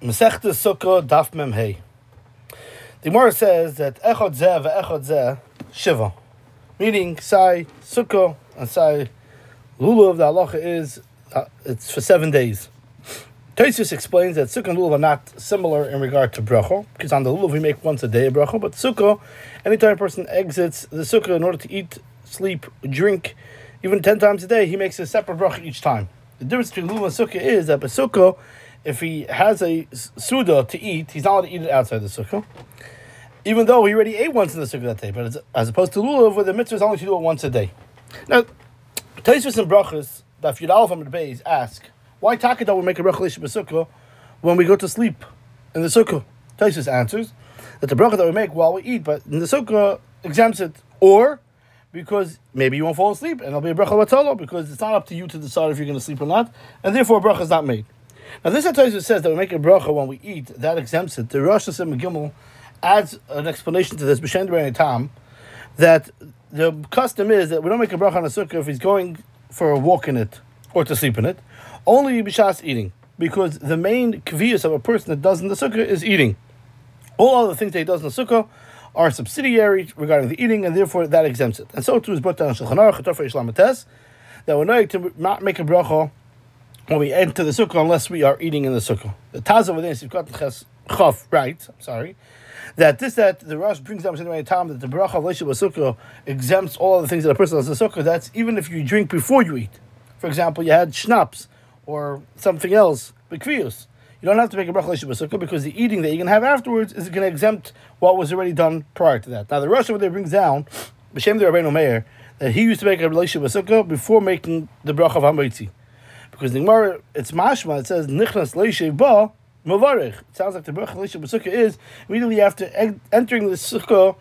Masechta Sukkah Daf Mem Hey. The Gemara says that Echad Zeh ve'Echad Zeh Shiva, meaning Sai Sukkah and Sai Lulav. The halacha is uh, it's for seven days. Tosis explains that Sukkah and Lulav are not similar in regard to bracha, because on the Lulav we make once a day a bracha, but Sukkah, anytime a person exits the Sukkah in order to eat, sleep, drink, even ten times a day, he makes a separate bracha each time. The difference between Lulav and Sukkah is that by Sukkah, if he has a suda to eat, he's not allowed to eat it outside the sukkah. Even though he already ate once in the sukkah that day, but as, opposed to lulav, where the mitzvah is only to do it once a day. Now, Taisvis and Brachas, that Yudal from the Beis ask, why Takada we make a bracha sukkah when we go to sleep in the sukkah? Taisvis answers that the bracha that we make while we eat, but in the sukkah exempts it, or because maybe you won't fall asleep and it'll be a bracha batolo because it's not up to you to decide if you're going to sleep or not, and therefore a bracha is not made. Now, this Atayus says that we make a bracha when we eat, that exempts it. The Rosh Hashanah Gimel adds an explanation to this, B'Shendra Tam, that the custom is that we don't make a bracha on a sukkah if he's going for a walk in it or to sleep in it, only b'shas eating, because the main kvius of a person that does in the sukkah is eating. All other things that he does in the sukkah are subsidiary regarding the eating, and therefore that exempts it. And so too is brought down Shulchan Aruch, that we're not to make a bracha when we enter the sukkah unless we are eating in the sukkah. The Taz over there, Sivkat Chaf, right, I'm sorry, that this, that the Rosh brings down in the time that the Baruch of Sukkah exempts all the things that a person does in the sukkah, that's even if you drink before you eat. For example, you had schnapps or something else, bikvius. You don't have to make a bracha sukkah because the eating that you're going to have afterwards is going to exempt what was already done prior to that. Now, the Rosh over there brings down, B'Shem the Rabbeinu Meir, that he used to make a relationship with sukkah before making the bracha of Hamoitzi. Because the Gemara, it's mashma, it says, Nichnas leishev ba, mavarich. It sounds like the bracha leishev sukkah is immediately after entering the sukkah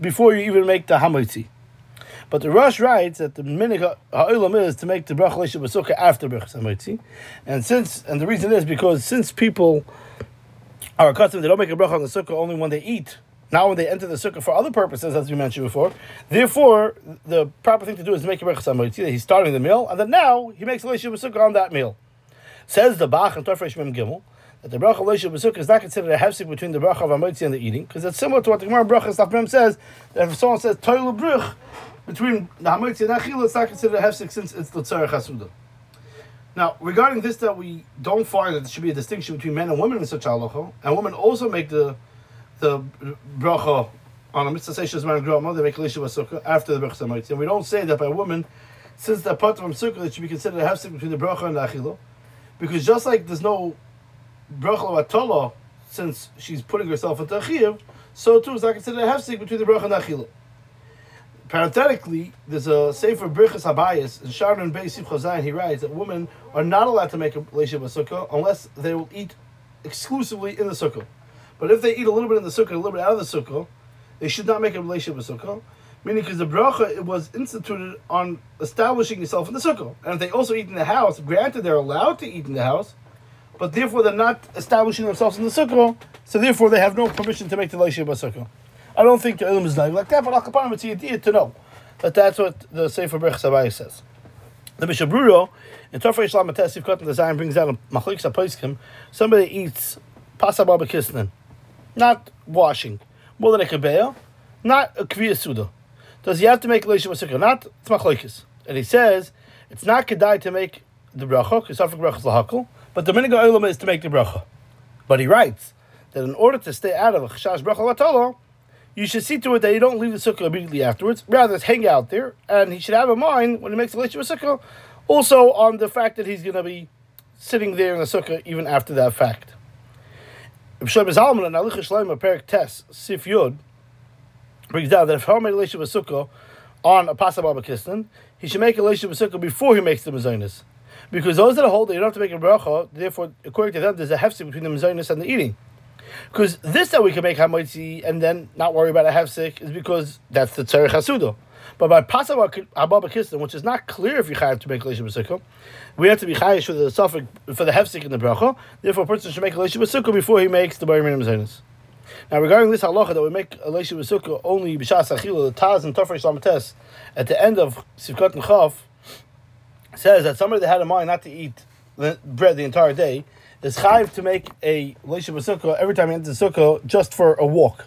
before you even make the hamoitzi. But the Rosh writes that the minig ha'olam is to make the bracha leishev sukkah after bracha hamoitzi. And since, and the reason is because since people are accustomed, they don't make a bracha on the sukkah only when they eat, now when they enter the sukkah for other purposes, as we mentioned before, therefore the proper thing to do is make a berachas he's starting the meal, and then now he makes a leisha sukkah on that meal. Says the Bach and Tafresh Mem Gimel that the bracha leisha sukkah is not considered a hefsek between the bracha of amotzi and the eating, because it's similar to what the Gemara bracha Staf says that if someone says toilu bruch between the hamotzi and achila, it's not considered a hefsek since it's the tzarech hasuda. Now, regarding this, that we don't find that there should be a distinction between men and women in such halacha, and women also make the the bracha on a mitzvah seishas man groma, they make a lisha sukkah after the bracha samayitzi. And we don't say that by a woman, since that part from sukkah, it should be considered a hefsek between the bracha and the achilo, because just like there's no bracha atola, since she's putting herself into achiv, so too is not considered a hefsek between the bracha and the achilo. Parenthetically, there's a sefer Birchas Habayis in Sharon Beis Chazayin. He writes that women are not allowed to make a leisha sukkah unless they will eat exclusively in the sukkah. But if they eat a little bit in the sukkah, a little bit out of the sukkah, they should not make a relationship with sukkah. Meaning, because the bracha it was instituted on establishing yourself in the sukkah, and if they also eat in the house, granted they're allowed to eat in the house, but therefore they're not establishing themselves in the sukkah, so therefore they have no permission to make the relationship with sukkah. I don't think the ilm is like that, but I'll kapar it's idea to know that that's what the Sefer Birchas Habayis says. The Mishabrudo in Tofrei Shalom Atesif Kotan Design brings out a machlik sapoiskim. Somebody eats pasababa kisnan not washing. More than a kabeya, not a kviya suda. Does he have to make a with sukkah? Not it's. And he says it's not kedai to make the bracha because safek bracha is lahakol, but the minig olam is to make the bracha. But he writes that in order to stay out of a chashash bracha latolo, you should see to it that you don't leave the sukkah immediately afterwards. Rather, hang out there, and he should have in mind when he makes the with sukkah, also on the fact that he's going to be sitting there in the sukkah even after that fact. Shlomo Zalman and Alicha Shlomo Perik Tes Sif Yud brings down that if Har made a relationship with Sukkah on a Pasab Abakistan, he should make a relationship with Sukkah before he makes the Mazonis. Because those that hold that you don't have to make a bracha, therefore, according to them, there's a hefsek between the Mazonis and the eating. Because this that we can make Hamoitzi and then not worry about a hefsek is because that's the Tzarech Hasudah. But by Pasav Abba Kistan, which is not clear if you have to make a with Sukkah, we have to be chayish for the suffix for the hefsek in the bracha. Therefore, a person should make a with Sukkah before he makes the Bari Minim Zainis. Now, regarding this halacha that we make a with Sukkah only b'shas achila, the Taz and Tofresh Lamates at the end of Sivkot and Chav says that somebody that had in mind not to eat bread the entire day is chayiv to make a leisha b'sukkah every time he enters the sukkah just for a walk.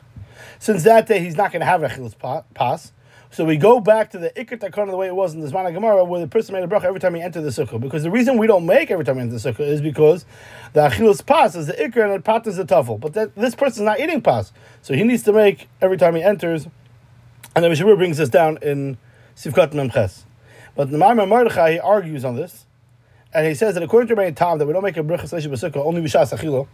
Since that day he's not going to have a chilas pas, so we go back to the takon the way it was in the Zman Gemara, where the person made a bracha every time he entered the sukkah. Because the reason we don't make every time we enter the sukkah is because the achilus pas is the ikr and the pat is the tafel. But that, this person's not eating pas, so he needs to make every time he enters. And the Mishabur brings this down in Sivkat Memches. But the Ma'amar Mordechai he argues on this, and he says that according to Rabbi Tom that we don't make a bracha seleshi b'sukkah only b'shas achilo.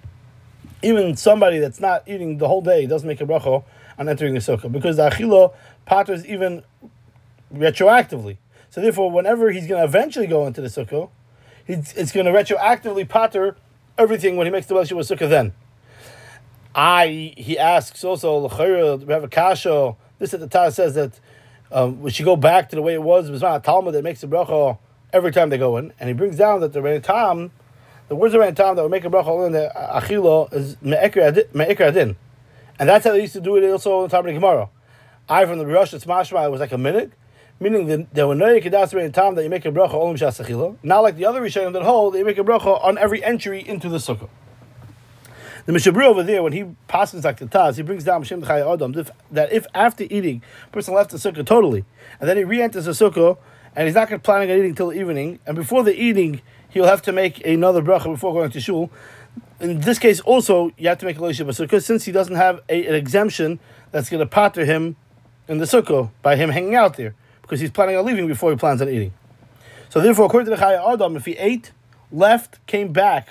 Even somebody that's not eating the whole day doesn't make a bracha on entering the sukkah because the achilo patters even retroactively. So therefore, whenever he's going to eventually go into the sukkah, it's going to retroactively patter everything when he makes the Belashua sukkah then. I, he asks also, we have a kasha, this at the Taz says that um, we should go back to the way it was, it was not a Talmud that makes the bracha every time they go in. And he brings down that the Tam, the words of Tam that would make a bracha in the achilo is me'ikr adin. And that's how they used to do it also in the time of the Gemara. I from the Rosh it's mashma was like a minute, meaning that there were no kedas in time that you make a bracha olim shasachila. Not like the other Rishonim that hold that you make a bracha on every entry into the sukkah. The Mishabru over there, when he passes like the Taz, he brings down Shem Adam that if after eating, person left the sukkah totally, and then he re-enters the sukkah, and he's not planning on eating till evening, and before the eating, he'll have to make another bracha before going to shul. In this case, also, you have to make a loisha because since he doesn't have a, an exemption that's going to patter him in the sukkah by him hanging out there because he's planning on leaving before he plans on eating. So therefore, according to the Chayei Adam, if he ate, left, came back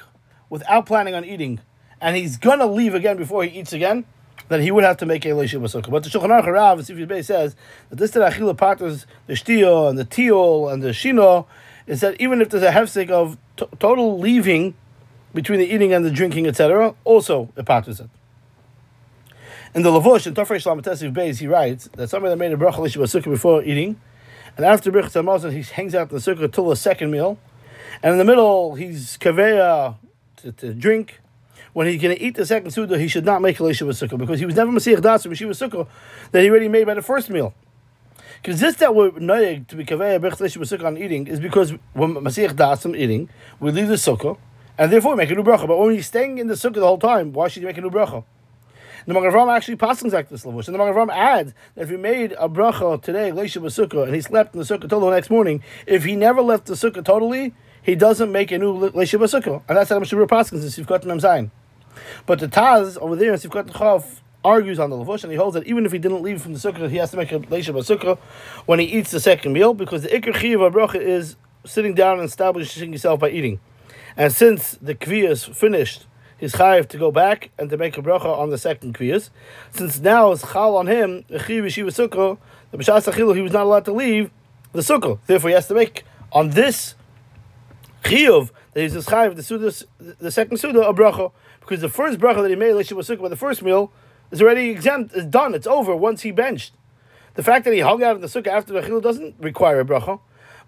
without planning on eating, and he's gonna leave again before he eats again, then he would have to make a leishim b'sukkah. But the Shulchan Aruch Rav, Sifis Bey says that this that achila patters the shtio and the tiol and the shino is that even if there's a hefsek of t- total leaving between the eating and the drinking, etc., also it patters it. In the Lavush, in Tafresh Lamatesiv Beis, he writes that somebody that made a bracha l'shiva sukkah before eating, and after Birch Tamazon, he hangs out in the sukkah till the second meal, and in the middle, he's kaveya to, to drink. When he's going to eat the second suda, he should not make a sukkah, because he was never Mashiach Das from sukkah that he already made by the first meal. Because this that we're noyeg to be kaveya l'shiva sukkah on eating is because when Mashiach Das eating, we leave the sukkah, and therefore we make a new bracha. But when you're staying in the sukkah the whole time, why should you make a new bracha? The Magen actually passes like this lavush, and the Magen adds that if he made a bracha today, leisha sukkah, and he slept in the sukkah till the next morning, if he never left the sukkah totally, he doesn't make a new leisha sukkah, and that's how Mishabur passes in Sivkot Mem Zayin. But the Taz over there in Sivkot Chav argues on the lavush, and he holds that even if he didn't leave from the sukkah, he has to make a leisha sukkah when he eats the second meal, because the ikr chiyav bracha is sitting down and establishing yourself by eating. And since the kvi is finished he's chayiv to go back and to make a bracha on the second kviyas. Since now it's chal on him, the sukkah, the b'shas he was not allowed to leave the sukkah. Therefore, he has to make on this chiyuv that he's chayiv the suda, the second suda a bracha because the first bracha that he made yeshiva sukkah by the first meal is already exempt, is done, it's over once he benched. The fact that he hung out in the sukkah after the chilul doesn't require a bracha,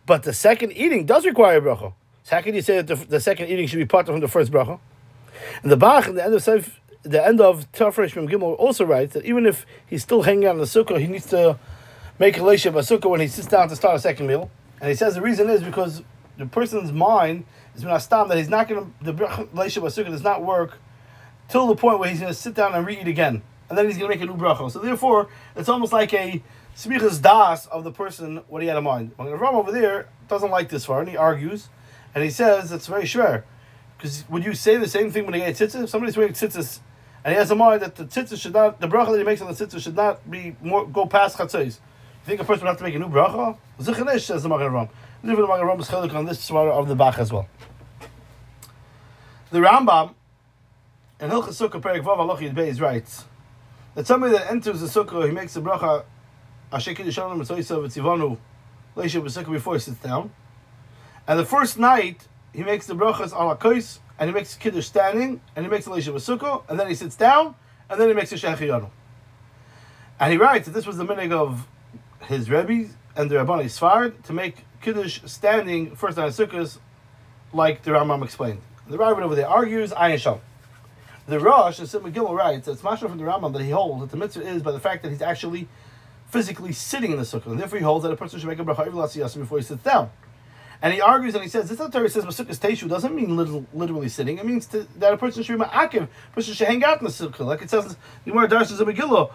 but the second eating does require a bracha. So how can you say that the, the second eating should be part from the first bracha? And the Bach, in the end of Seif, the end of Tafresh Mem Gimel also writes that even if he's still hanging out in the sukkah, he needs to make a leisha sukkah when he sits down to start a second meal. And he says the reason is because the person's mind is stam that he's not going to the leisha sukkah does not work till the point where he's going to sit down and read again, and then he's going to make a new bracha. So therefore, it's almost like a smichas das of the person what he had in mind. When Ram over there doesn't like this far, and he argues, and he says it's very sure. Because would you say the same thing when he ate tzitzis? If somebody's wearing tzitzis and he has a mind that the tzitzis should not, the bracha that he makes on the tzitzis should not be more go past chatzos. You think a person would have to make a new bracha? Zichanish says the Magen Ram. The Magen Ram is chelik on this svara of the Bach as well. The Rambam in Hilchas Sukkah Perik Vav Alochi Beis writes that somebody that enters the sukkah, he makes the bracha Asher Kiddush Shalom Mitzoysa V'Tzivanu Leisha B'Sukkah before he sits down. And the first night, he makes the brachas ala kois, and he makes kiddush standing, and he makes leisha sukkah, and then he sits down, and then he makes a shechiyanu. And he writes that this was the minig of his rebbe and the Rabbani Sfard to make kiddush standing first on sukkahs, like the Rambam explained. The Rambam over there argues ayin sham. The Rosh, the Gimel writes that it's mashal from the Rambam that he holds that the mitzvah is by the fact that he's actually physically sitting in the sukkah, and therefore he holds that a person should make a bracha before he sits down. And he argues and he says, this is Torah says Masukas Teshu doesn't mean literal, literally sitting. It means to, that a person should be ma'akiv, a person should hang out in the sukkah. Like it says in the of Megillah,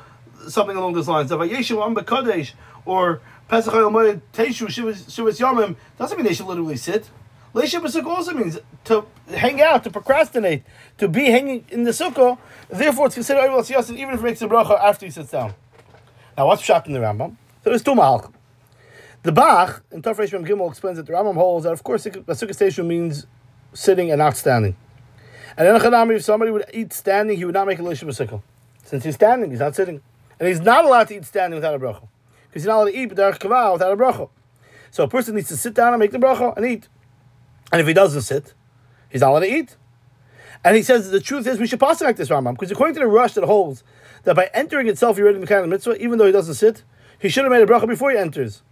something along those lines. Of Yeshu Am Kodesh or Pesach Moed Teshu Shivas Yomim doesn't mean they should literally sit. Leisha B'sukkah also means to hang out, to procrastinate, to be hanging in the sukkah. Therefore, it's considered Siyasin even if it makes a bracha after he sits down. Now, what's shot in the Rambam? So there's two mahalchim. The Bach in Tafresh Mem Gimel explains that the Rambam holds that of course Sukkah station means sitting and not standing. And then Chanami, if somebody would eat standing, he would not make a Lisha B'sukkah. Since he's standing, he's not sitting. And he's not allowed to eat standing without a bracha. Because he's not allowed to eat B'derech Kavah without a bracha. So a person needs to sit down and make the bracha and eat. And if he doesn't sit, he's not allowed to eat. And he says the truth is we should pass like this Rambam, because according to the rush that holds that by entering itself you're ready to the mitzvah, even though he doesn't sit, he should have made a bracha before he enters.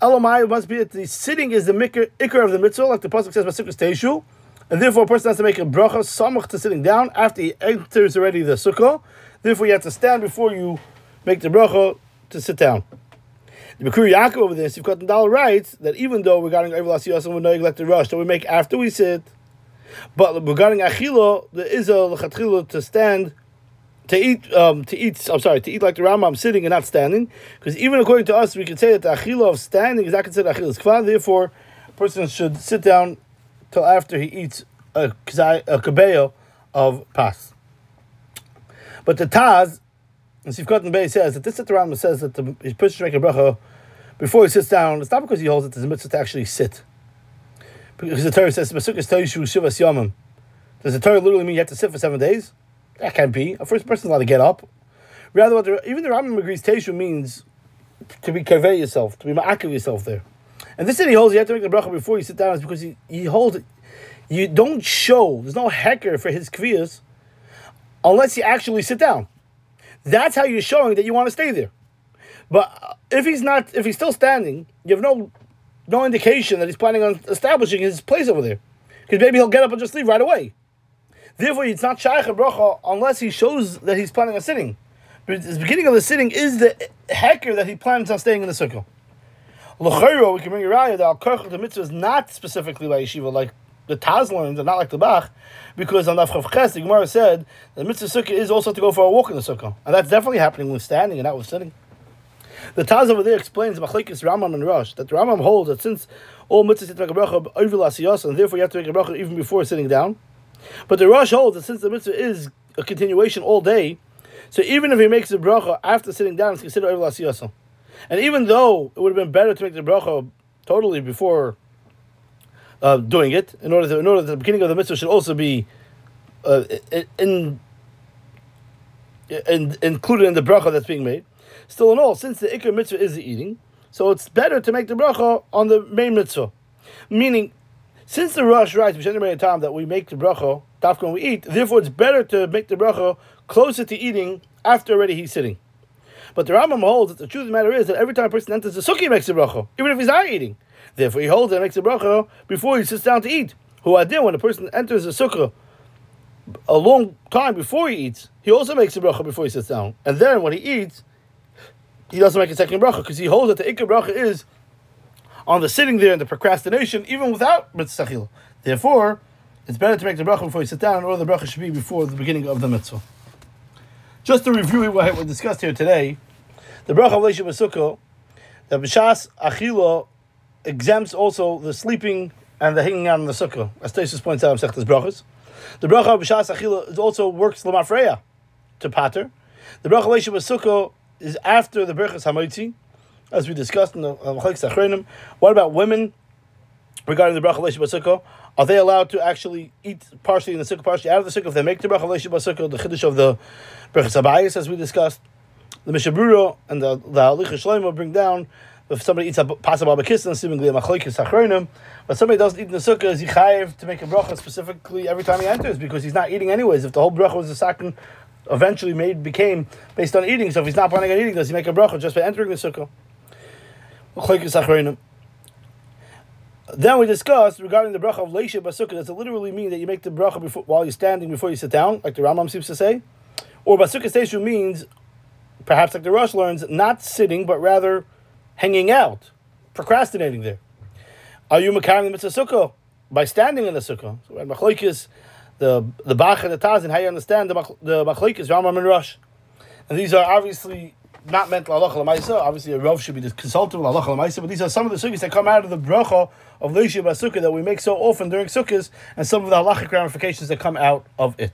Elamai must be that the sitting is the ikr of the mitzvah, like the pasuk says, "Masukas teishu," and therefore a person has to make a bracha samach to sitting down after he enters already the sukkah. Therefore, you have to stand before you make the bracha to sit down. The Bikkurei Yaakov over this, you've got the Dal writes that even though regarding Evalas Yosem we know like the rush that we make after we sit, but regarding Achilo, there is a to stand to eat, um, to eat. I'm sorry, to eat like the Rambam, I'm sitting and not standing, because even according to us, we could say that the achila of standing is not considered achilas kvan. Therefore, a person should sit down till after he eats a, a of pas. But the Taz, and Sifkat and Bay says that this at the Rambam says that the person should make a bracha before he sits down. It's not because he holds it as a mitzvah to actually sit. Because the Torah says, "Masukis Toishu Shivas Yomim." Does the Torah literally mean you have to sit for seven days? That can't be. A first person's allowed to get up. Rather, the, even the Rambam agrees, Teshu means to be kaveh yourself, to be ma'akiv yourself there. And this he holds, you have to make the bracha before you sit down, is because he, he holds it. You don't show, there's no hacker for his kviyas unless you actually sit down. That's how you're showing that you want to stay there. But if he's not, if he's still standing, you have no no indication that he's planning on establishing his place over there. Because maybe he'll get up and just leave right away. Therefore, it's not shaykh bracha unless he shows that he's planning on sitting. But the beginning of the sitting is the hacker that he plans on staying in the sukkah. L'chayro, we can bring a raya that al karchot the mitzvah is not specifically by yeshiva like the Taz learns and not like the Bach, because on the Ches, the Gemara said the mitzvah sukkah is also to go for a walk in the sukkah, and that's definitely happening with standing and not with sitting. The Taz over there explains Machlekes Rambam and Rosh that the Rambam holds that since all mitzvahs make a bracha over and therefore you have to make a bracha even before sitting down. But the Rosh holds that since the mitzvah is a continuation all day, so even if he makes the bracha after sitting down, it's considered over lasiyasa. And even though it would have been better to make the bracha totally before uh, doing it, in order to, in order that the beginning of the mitzvah should also be uh, in, in, included in the bracha that's being made. Still, in all, since the ikar mitzvah is the eating, so it's better to make the bracha on the main mitzvah, meaning since the Rosh writes, time that we make the bracha, dafka when we eat, therefore it's better to make the bracha closer to eating after already he's sitting. But the Rambam holds that the truth of the matter is that every time a person enters the sukkah, he makes the bracha, even if he's not eating. Therefore, he holds and makes the bracha before he sits down to eat. Who did when a person enters the sukkah a long time before he eats, he also makes the bracha before he sits down. And then when he eats, he doesn't make a second bracha because he holds that the ikka bracha is on the sitting there and the procrastination, even without mitzvah. Therefore, it's better to make the bracha before you sit down, or the bracha should be before the beginning of the mitzvah. Just to review what we discussed here today, the bracha of Leisha Basukah, the b'shas achila exempts also the sleeping and the hanging out in the sukkah, as Tesis points out in Sechtas Brachas. The bracha of b'shas achila also works lemafreya to pater. The bracha Leisha Basukah is after the brachas hamoitzi, as we discussed in the uh, What about women regarding the bracha leisha basukah? Are they allowed to actually eat partially in the sukkah, partially out of the sukkah? If they make the bracha leisha basukah, the chiddush of the bracha sabayis, as we discussed, the mishabura and the the halicha shloimo bring down. If somebody eats a pasabah bakistan, seemingly a machlekes achronim, but somebody doesn't eat in the sukkah, is he chayiv to make a bracha specifically every time he enters because he's not eating anyways. If the whole bracha was a second eventually made became based on eating, so if he's not planning on eating, does he make a bracha just by entering the sukkah? Then we discussed regarding the bracha of leisha basukah. Does it literally mean that you make the bracha before, while you're standing before you sit down, like the Rambam seems to say, or basukah seishu means, perhaps like the Rosh learns, not sitting but rather hanging out, procrastinating there. Are you makarim the mitzvah by standing in the sukkah? So when machlokes, the the bach and the tazin, how you understand the the machlokes Rambam and Rosh, and these are obviously not meant halacha lemaisa. Obviously, a rav should be consulted with halacha lemaisa, but these are some of the sukkahs that come out of the bracha of leisha basukah that we make so often during sukkahs, and some of the halachic ramifications that come out of it.